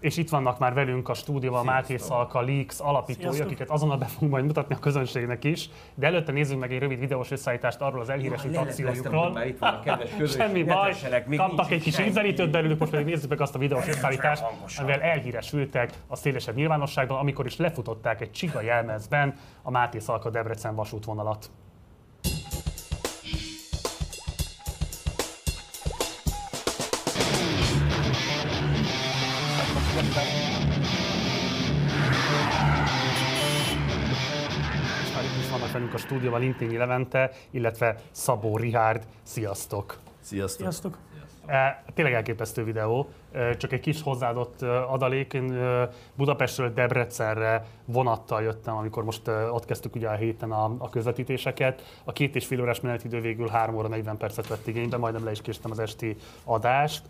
és itt vannak már velünk a stúdióban Máté Szalka, Leaks alapítói, Sziasztok. akiket azonnal be fogunk majd mutatni a közönségnek is, de előtte nézzünk meg egy rövid videós összeállítást arról az elhíresült akciójukról. Semmi baj, kaptak egy kis ízelítőt belőlük, most pedig nézzük meg azt a videós összeállítást, amivel elhíresültek a szélesebb nyilvánosságban, amikor is lefutották egy csiga jelmezben a Máté Szalka Debrecen vasútvonalat. Vannak velünk a stúdióban Lintényi Levente, illetve Szabó Rihárd. Sziasztok! Sziasztok! Sziasztok. E, tényleg elképesztő videó, csak egy kis hozzáadott e, adalék. Én Budapestről Debrecenre vonattal jöttem, amikor most ott kezdtük ugye a héten a, a közvetítéseket. A két és fél órás menetidő végül 3 óra 40 percet vett igénybe, majdnem le is késtem az esti adást.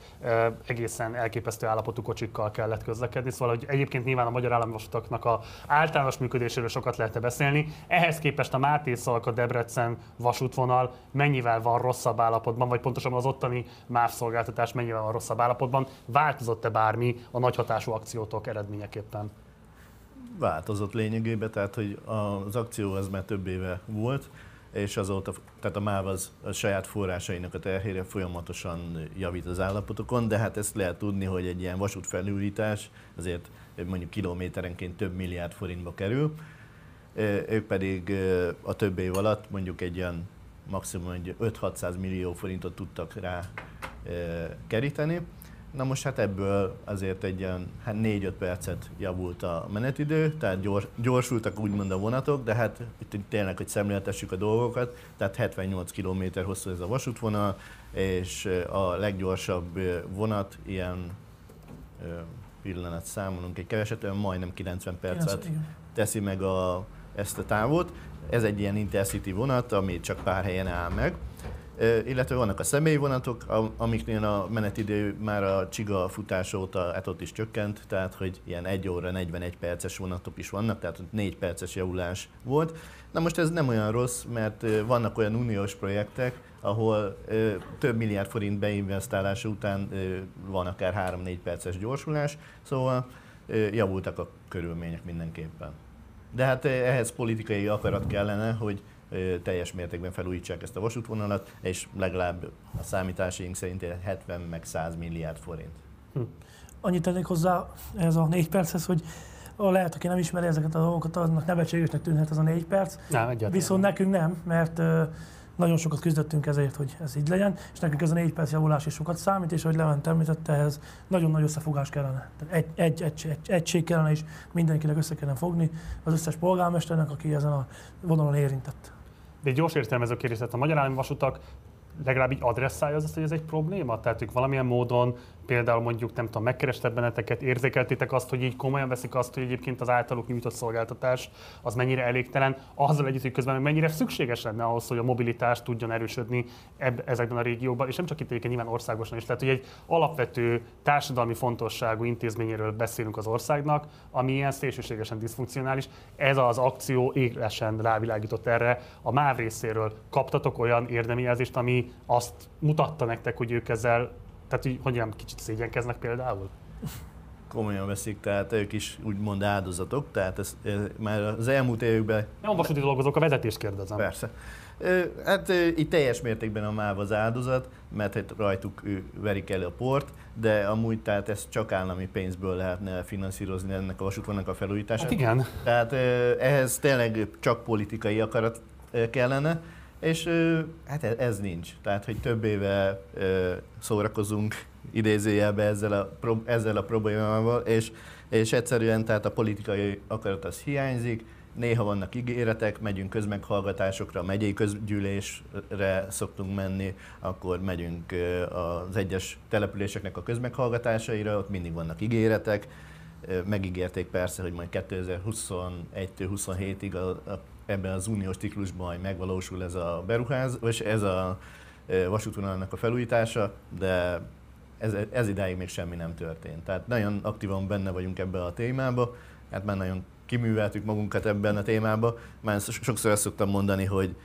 Egészen elképesztő állapotú kocsikkal kellett közlekedni, szóval hogy egyébként nyilván a magyar államvasutaknak a általános működéséről sokat lehet beszélni. Ehhez képest a Máté Szalka Debrecen vasútvonal mennyivel van rosszabb állapotban, vagy pontosabban az ottani MÁV szolgáltatás mennyivel van rosszabb állapotban. Változott-e bármi a nagyhatású akciótok eredményeképpen? Változott lényegében, tehát hogy az akció az már több éve volt, és azóta, tehát a MÁV az a saját forrásainak a terhére folyamatosan javít az állapotokon, de hát ezt lehet tudni, hogy egy ilyen vasútfelújítás azért mondjuk kilométerenként több milliárd forintba kerül, ők pedig a több év alatt mondjuk egy ilyen maximum egy 5-600 millió forintot tudtak rá keríteni. Na most hát ebből azért egy ilyen hát 4-5 percet javult a menetidő, tehát gyors, gyorsultak úgymond a vonatok, de hát itt tényleg, hogy szemléltessük a dolgokat, tehát 78 km hosszú ez a vasútvonal, és a leggyorsabb vonat ilyen pillanat számolunk egy keveset, majdnem 90 percet teszi meg a, ezt a távot. Ez egy ilyen intercity vonat, ami csak pár helyen áll meg illetve vannak a személyvonatok, amiknél a menetidő már a csiga futás óta hát ott is csökkent, tehát hogy ilyen 1 óra 41 perces vonatok is vannak, tehát 4 perces javulás volt. Na most ez nem olyan rossz, mert vannak olyan uniós projektek, ahol több milliárd forint beinvestálása után van akár 3-4 perces gyorsulás, szóval javultak a körülmények mindenképpen. De hát ehhez politikai akarat kellene, hogy teljes mértékben felújítsák ezt a vasútvonalat, és legalább a számításaink szerint 70 meg 100 milliárd forint. Hm. Annyit tennék hozzá ez a négy perchez, hogy lehet, aki nem ismeri ezeket a dolgokat, annak nevetségesnek tűnhet az a négy perc. Nem, Viszont nekünk nem, mert nagyon sokat küzdöttünk ezért, hogy ez így legyen, és nekünk ez a négy perc javulás is sokat számít, és ahogy Levent említette, ehhez nagyon nagy összefogás kellene. Tehát egy, egy, egy, egy egység kellene, és mindenkinek össze kellene fogni, az összes polgármesternek, aki ezen a vonalon érintett. De egy gyors értelmező kérdés, tehát a magyar állami vasutak legalább így adresszálja az, hogy ez egy probléma? Tehát ők valamilyen módon például mondjuk, nem tudom, megkerestek benneteket, érzékeltétek azt, hogy így komolyan veszik azt, hogy egyébként az általuk nyújtott szolgáltatás az mennyire elégtelen, azzal együtt, hogy közben mennyire szükséges lenne ahhoz, hogy a mobilitás tudjon erősödni ebb, ezekben a régiókban, és nem csak itt egyébként nyilván országosan is. Tehát, hogy egy alapvető társadalmi fontosságú intézményéről beszélünk az országnak, ami ilyen szélsőségesen diszfunkcionális. Ez az akció églesen rávilágított erre. A MÁV részéről kaptatok olyan érdemi jelzést, ami azt mutatta nektek, hogy ők ezzel tehát, hogy hogyan kicsit szégyenkeznek például? komolyan veszik, tehát ők is úgymond áldozatok, tehát ez, ez már az elmúlt években... Nem vasúti dolgozók, a vezetést kérdezem. Persze. Hát itt teljes mértékben a MÁV az áldozat, mert hát rajtuk verik el a port, de amúgy tehát ezt csak állami pénzből lehetne finanszírozni ennek a vasútvonalnak a felújítását. Hát igen. Tehát ehhez tényleg csak politikai akarat kellene, és hát e-, ez nincs. Tehát, hogy több éve szórakozunk idézőjelbe ezzel a, ezzel a problémával, és, és egyszerűen tehát a politikai akarat az hiányzik, néha vannak ígéretek, megyünk közmeghallgatásokra, megyei közgyűlésre szoktunk menni, akkor megyünk az egyes településeknek a közmeghallgatásaira, ott mindig vannak ígéretek, megígérték persze, hogy majd 2021-27-ig a, a ebben az uniós ciklusban majd megvalósul ez a beruház, vagy ez a vasútvonalnak a felújítása, de ez, ez idáig még semmi nem történt. Tehát nagyon aktívan benne vagyunk ebbe a témába, hát már nagyon kiműveltük magunkat ebben a témában. Már sokszor azt szoktam mondani, hogy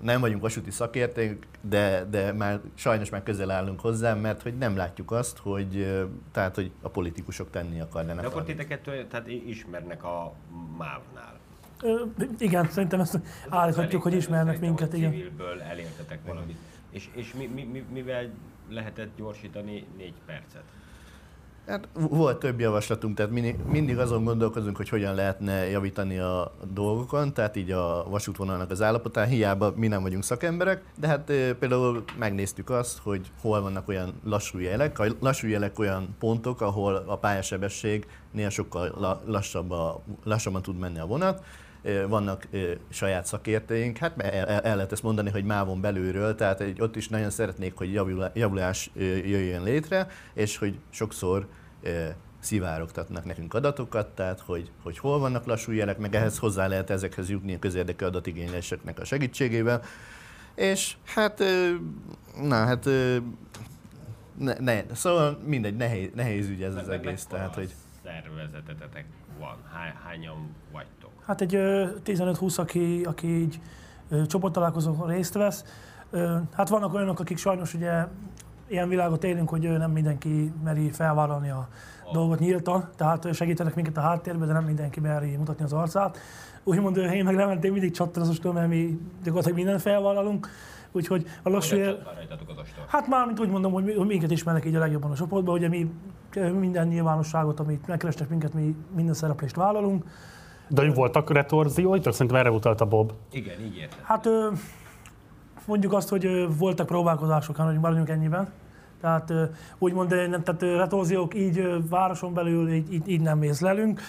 nem vagyunk vasúti szakértők, de, de már sajnos már közel állunk hozzá, mert hogy nem látjuk azt, hogy, tehát, hogy a politikusok tenni akarnának. De akkor titeket tehát ismernek a MÁV-nál? Igen, szerintem ezt állíthatjuk, hogy ismernek minket. Igen. Civilből elértetek valamit. És, és mi, mi, mi, mivel lehetett gyorsítani négy percet? Hát volt több javaslatunk, tehát mindig, mindig azon gondolkozunk, hogy hogyan lehetne javítani a dolgokon, tehát így a vasútvonalnak az állapotán, hiába mi nem vagyunk szakemberek, de hát például megnéztük azt, hogy hol vannak olyan lassú jelek. A lassú jelek olyan pontok, ahol a pályasebesség néha sokkal lassabb a, lassabban tud menni a vonat, vannak saját szakértőink, hát el, el lehet ezt mondani, hogy mávon belülről, tehát ott is nagyon szeretnék, hogy javulás jöjjön létre, és hogy sokszor szivárogtatnak nekünk adatokat, tehát hogy, hogy hol vannak lassú jelek, meg ehhez hozzá lehet ezekhez jutni a közérdekű adatigényléseknek a segítségével. És hát, na hát, ne, ne, szóval mindegy, nehéz, nehéz ügy ez az egész. Tehát, hogy szervezetetek van? Hány, hányan vagytok? Hát egy 15-20, aki, aki így csoporttalálkozókon részt vesz. Hát vannak olyanok, akik sajnos ugye ilyen világot élünk, hogy nem mindenki meri felvállalni a dolgot nyíltan, tehát segítenek minket a háttérben, de nem mindenki meri mutatni az arcát. Úgymond én meg Leventén mindig csattanozostól, mert mi gyakorlatilag mindent felvállalunk. Úgyhogy a lassú él... Hát már, mint úgy mondom, hogy minket ismernek így a legjobban a csoportban, ugye mi minden nyilvánosságot, amit megkerestek minket, mi minden szereplést vállalunk. De hogy voltak retorzióitok? Szerintem erre utalt a Bob. Igen, így értem. Hát mondjuk azt, hogy voltak próbálkozások, hogy maradjunk ennyiben. Tehát úgymond, tehát retorziók így városon belül így, így, így nem észlelünk.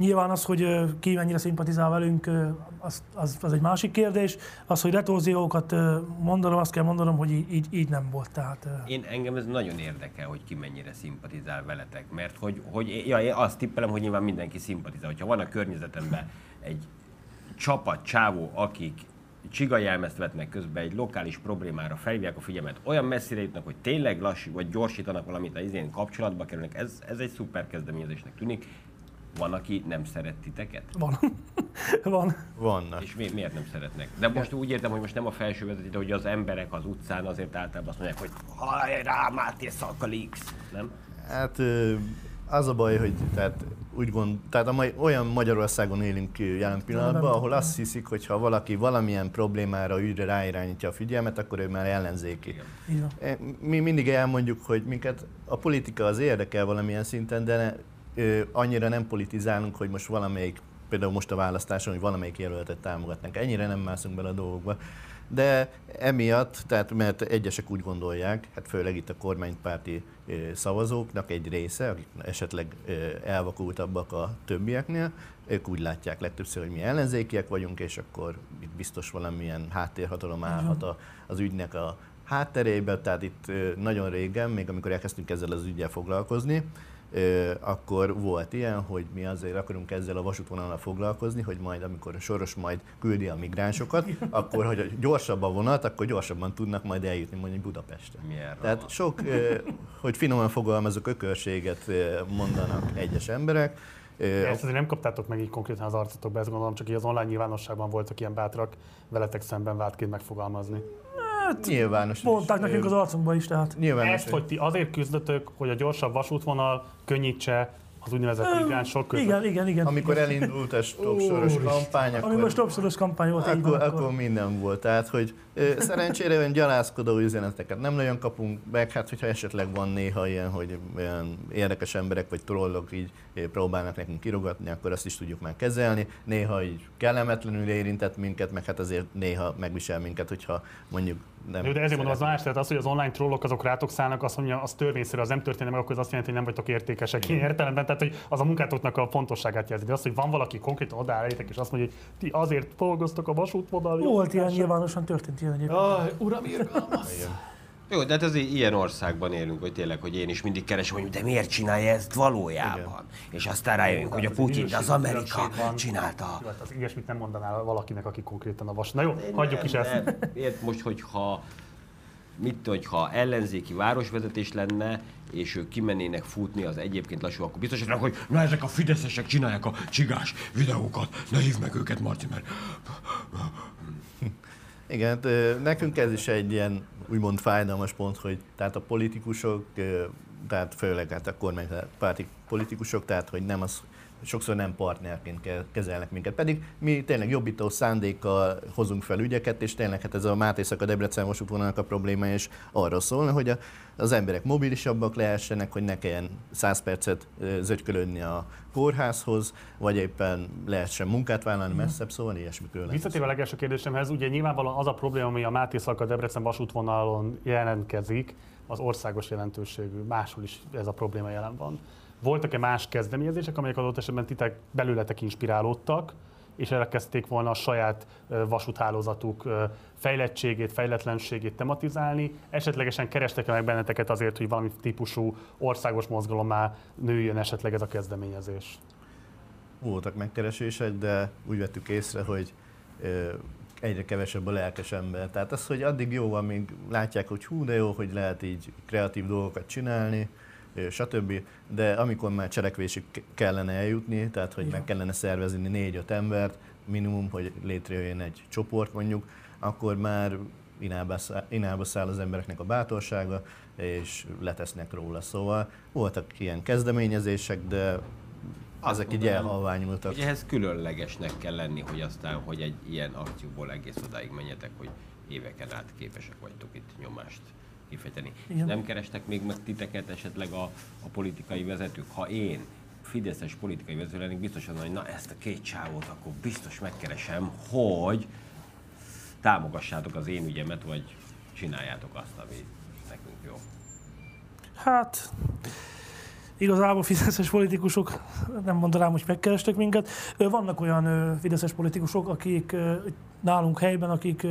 Nyilván az, hogy ki mennyire szimpatizál velünk, az, az, az egy másik kérdés. Az, hogy retorziókat mondanom, azt kell mondanom, hogy így, így nem volt. Tehát, én engem ez nagyon érdekel, hogy ki mennyire szimpatizál veletek, mert hogy, hogy ja, én azt tippelem, hogy nyilván mindenki szimpatizál. Hogyha van a környezetemben egy csapat, csávó, akik csigajelmezt vetnek közben egy lokális problémára, felhívják a figyelmet, olyan messzire jutnak, hogy tényleg lassú, vagy gyorsítanak valamit az izén kapcsolatba kerülnek, ez, ez egy szuper kezdeményezésnek tűnik. Van, aki nem szeret titeket? Van. Van. Vannak. És mi, miért nem szeretnek? De most úgy értem, hogy most nem a felső vezető, hogy az emberek az utcán azért általában azt mondják, hogy hajrá, Máté Szakalix, nem? Hát az a baj, hogy tehát úgy gond, tehát a mai, olyan Magyarországon élünk jelen pillanatban, ahol azt hiszik, hogy ha valaki valamilyen problémára ügyre ráirányítja a figyelmet, akkor ő már ellenzéki. Igen. E, mi mindig elmondjuk, hogy minket a politika az érdekel valamilyen szinten, de annyira nem politizálunk, hogy most valamelyik, például most a választáson, hogy valamelyik jelöltet támogatnak. Ennyire nem mászunk bele a dolgokba. De emiatt, tehát mert egyesek úgy gondolják, hát főleg itt a kormánypárti szavazóknak egy része, akik esetleg elvakultabbak a többieknél, ők úgy látják legtöbbször, hogy mi ellenzékiek vagyunk, és akkor itt biztos valamilyen háttérhatalom állhat az ügynek a hátterébe, tehát itt nagyon régen, még amikor elkezdtünk ezzel az ügyel foglalkozni, akkor volt ilyen, hogy mi azért akarunk ezzel a vasútvonalra foglalkozni, hogy majd amikor a Soros majd küldi a migránsokat, akkor, hogy gyorsabb a vonat, akkor gyorsabban tudnak majd eljutni mondjuk Budapestre. Milyen Tehát sok, hogy finoman fogalmazok, ökörséget mondanak egyes emberek, ezt azért nem kaptátok meg így konkrétan az arcotokba, ezt gondolom, csak így az online nyilvánosságban voltak ilyen bátrak veletek szemben vádként megfogalmazni. Hát, nyilvános. Mondták nekünk az arcunkba is, tehát. Nyilvános. Ezt, hogy ti azért küzdötök, hogy a gyorsabb vasútvonal könnyítse az úgynevezett migránsok között. Igen, igen, igen. Amikor elindult a stopsoros kampány, akkor... Amikor stopsoros kampány volt, akkor, akkor, akkor minden volt. Tehát, hogy szerencsére olyan gyalászkodó üzeneteket nem nagyon kapunk meg, hát hogyha esetleg van néha ilyen, hogy olyan érdekes emberek vagy trollok így próbálnak nekünk kirogatni, akkor azt is tudjuk már kezelni. Néha így kellemetlenül érintett minket, meg hát azért néha megvisel minket, hogyha mondjuk nem. De ezért mondom, az más, tehát az, hogy az online trollok azok rátok szállnak, azt mondja, az törvényszerű, az nem történik meg, akkor az azt jelenti, hogy nem vagytok értékesek. Én értelemben, tehát hogy az a munkátoknak a fontosságát jelzi. De az, hogy van valaki konkrétan odáll és azt mondja, hogy ti azért dolgoztok a vasútvonal. Volt ilyen, nyilvánosan történt ilyen egyébként. Oh, uram. Jó, de hát ez ilyen országban élünk, hogy tényleg, hogy én is mindig keresem, hogy de miért csinálja ezt valójában. Igen. És aztán rájövünk, hogy a Putyin, de az Amerika csinálta. Hát az ilyesmit nem mondanál valakinek, aki konkrétan a vas. Na jó, hagyjuk is ezt. Ért most, hogyha mit hogyha ellenzéki városvezetés lenne, és ők kimennének futni az egyébként lassú, akkor biztos, hogy na ezek a fideszesek csinálják a csigás videókat, ne hívd meg őket, Marci, mert... Igen, hát, nekünk ez is egy ilyen úgymond fájdalmas pont, hogy tehát a politikusok, tehát főleg hát a kormánypárti politikusok, tehát hogy nem az, sokszor nem partnerként kezelnek minket. Pedig mi tényleg jobbító szándékkal hozunk fel ügyeket, és tényleg hát ez a Máté a Debrecen vasútvonalnak a probléma, és arról szólna, hogy a, az emberek mobilisabbak lehessenek, hogy ne kelljen 100 percet zögykölődni a kórházhoz, vagy éppen lehessen munkát vállalni messzebb, szóval ilyesmikről lesz. Visszatérve a legelső kérdésemhez, ugye nyilvánvalóan az a probléma, ami a Máté a Debrecen vasútvonalon jelentkezik, az országos jelentőségű, máshol is ez a probléma jelen van. Voltak-e más kezdeményezések, amelyek adott esetben titek belőletek inspirálódtak, és elkezdték volna a saját vasúthálózatuk fejlettségét, fejletlenségét tematizálni. Esetlegesen kerestek-e meg benneteket azért, hogy valami típusú országos mozgalommá nőjön esetleg ez a kezdeményezés? Voltak megkeresések, de úgy vettük észre, hogy egyre kevesebb a lelkes ember. Tehát az, hogy addig jó, amíg látják, hogy hú, de jó, hogy lehet így kreatív dolgokat csinálni, stb. De amikor már cselekvésig kellene eljutni, tehát hogy meg kellene szervezni négy-öt embert, minimum, hogy létrejöjjön egy csoport mondjuk, akkor már inába száll az embereknek a bátorsága, és letesznek róla. Szóval voltak ilyen kezdeményezések, de azt ezek így elhalványultak. Ehhez különlegesnek kell lenni, hogy aztán, hogy egy ilyen akcióból egész odáig menjetek, hogy éveken át képesek vagytok itt nyomást kifejteni. Igen. Nem kerestek még meg titeket esetleg a, a politikai vezetők? Ha én fideszes politikai vezető lennék, biztos az, hogy na ezt a két csávót akkor biztos megkeresem, hogy támogassátok az én ügyemet, vagy csináljátok azt, ami nekünk jó. Hát, igazából fideszes politikusok, nem mondanám, hogy megkerestek minket. Vannak olyan fideszes politikusok, akik nálunk helyben, akik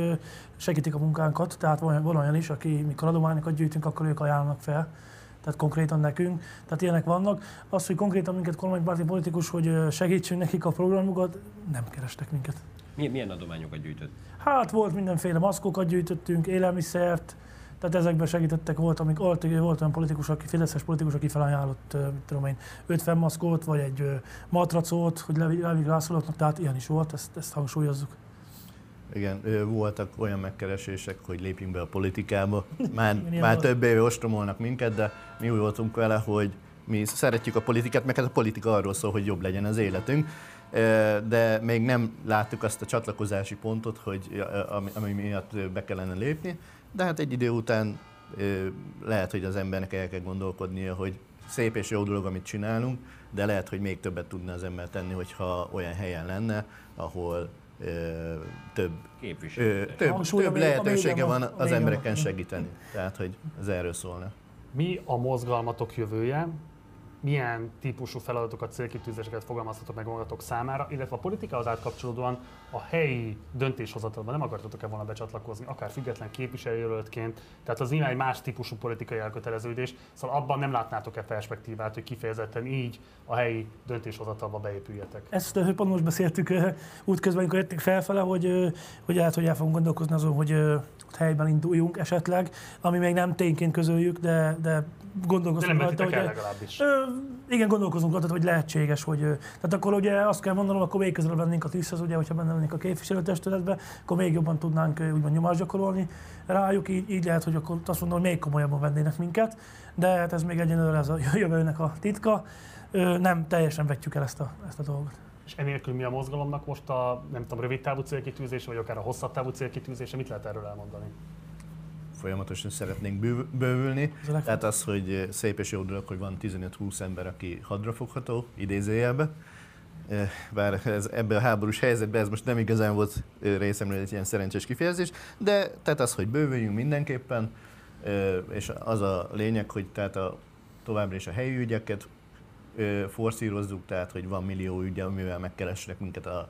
segítik a munkánkat, tehát van, olyan is, aki mikor adományokat gyűjtünk, akkor ők ajánlanak fel tehát konkrétan nekünk, tehát ilyenek vannak. Az, hogy konkrétan minket kormánypárti politikus, hogy segítsünk nekik a programukat, nem kerestek minket. Milyen, milyen adományokat gyűjtött? Hát volt mindenféle maszkokat gyűjtöttünk, élelmiszert, tehát ezekben segítettek, volt, amik, volt, volt olyan politikus, aki, fideszes politikus, aki felajánlott, tudom én, 50 maszkot, vagy egy matracot, hogy levig rászólóknak, tehát ilyen is volt, ezt, ezt hangsúlyozzuk. Igen, voltak olyan megkeresések, hogy lépjünk be a politikába. Már, már több éve ostromolnak minket, de mi úgy voltunk vele, hogy mi szeretjük a politikát, meg hát a politika arról szól, hogy jobb legyen az életünk. De még nem láttuk azt a csatlakozási pontot, hogy ami, ami miatt be kellene lépni. De hát egy idő után lehet, hogy az embernek el kell gondolkodnia, hogy szép és jó dolog, amit csinálunk, de lehet, hogy még többet tudna az ember tenni, hogyha olyan helyen lenne, ahol több, ö, több, több lehetősége van az embereken segíteni. Tehát, hogy ez erről szólna. Mi a mozgalmatok jövője? milyen típusú feladatokat, célkitűzéseket fogalmaztatok meg magatok számára, illetve a politikához átkapcsolódóan a helyi döntéshozatalban nem akartatok-e volna becsatlakozni, akár független képviselőjelöltként, tehát az nyilván egy más típusú politikai elköteleződés, szóval abban nem látnátok-e perspektívát, hogy kifejezetten így a helyi döntéshozatalba beépüljetek? Ezt pont most beszéltük útközben, amikor jöttünk felfele, hogy, hogy lehet, hogy el fogunk gondolkozni azon, hogy ott helyben induljunk esetleg, ami még nem tényként közöljük, de, de gondolkozunk de rajta, hogy... legalábbis. Ö, igen, gondolkozunk rajta, hogy lehetséges, hogy... Tehát akkor ugye azt kell mondanom, akkor még közelebb lennénk a tűzhez, ugye, hogyha benne lennénk a képviselőtestületbe, akkor még jobban tudnánk úgymond nyomást gyakorolni rájuk, így, így lehet, hogy akkor azt mondom, hogy még komolyabban vennének minket, de hát ez még egyenlőre ez a jövőnek a titka. Nem teljesen vetjük el ezt a, ezt a dolgot. És enélkül mi a mozgalomnak most a, nem tudom, rövid távú célkitűzése, vagy akár a hosszabb távú célkitűzése, mit lehet erről elmondani? Folyamatosan szeretnénk bővülni. Tehát az, hogy szép és jó dolog, hogy van 15-20 ember, aki hadrafogható, idézőjelbe. Bár ez, ebben a háborús helyzetben ez most nem igazán volt részemről egy ilyen szerencsés kifejezés, de tehát az, hogy bővüljünk mindenképpen, és az a lényeg, hogy tehát a, továbbra is a helyi ügyeket forszírozzuk, tehát hogy van millió ügy, amivel megkeresnek minket a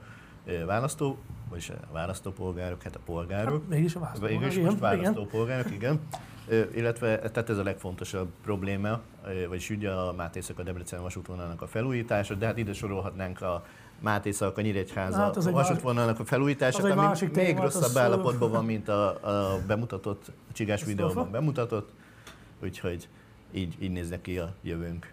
választó, vagyis a választópolgárok, hát a polgárok. Hát, mégis a választópolgárok. Mégis most választópolgárok, igen. Illetve tehát ez a legfontosabb probléma, vagyis ugye a Máté a Debrecen vasútvonalnak a felújítása, de hát ide sorolhatnánk a Máté a Nyíregyháza hát a vasútvonalnak a felújítását, ami még téma, rosszabb az állapotban van, mint a, a bemutatott, a csigás videóban bemutatott, úgyhogy így, így néz ki a jövőnk.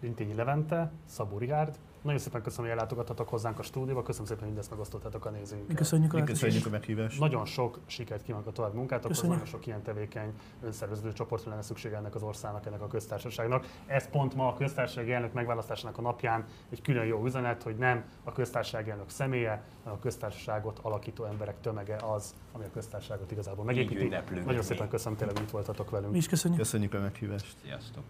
Rintényi Levente, Szabó Rihárd, nagyon szépen köszönöm, hogy ellátogattatok hozzánk a stúdióba, köszönöm szépen, hogy mindezt megosztottatok a nézőinkkel. Mi köszönjük, Mi köszönjük a meghívást. Nagyon sok sikert kívánok a tovább munkátokhoz, nagyon sok ilyen tevékeny önszervező csoportra lenne szüksége ennek az országnak, ennek a köztársaságnak. Ez pont ma a köztársasági elnök megválasztásának a napján egy külön jó üzenet, hogy nem a köztársasági elnök személye, hanem a köztársaságot alakító emberek tömege az, ami a köztársaságot igazából megépíti. Nagyon szépen köszönöm tényleg, hogy itt voltatok velünk. Mi is köszönjük. Köszönjük a meghívást. Sziasztok.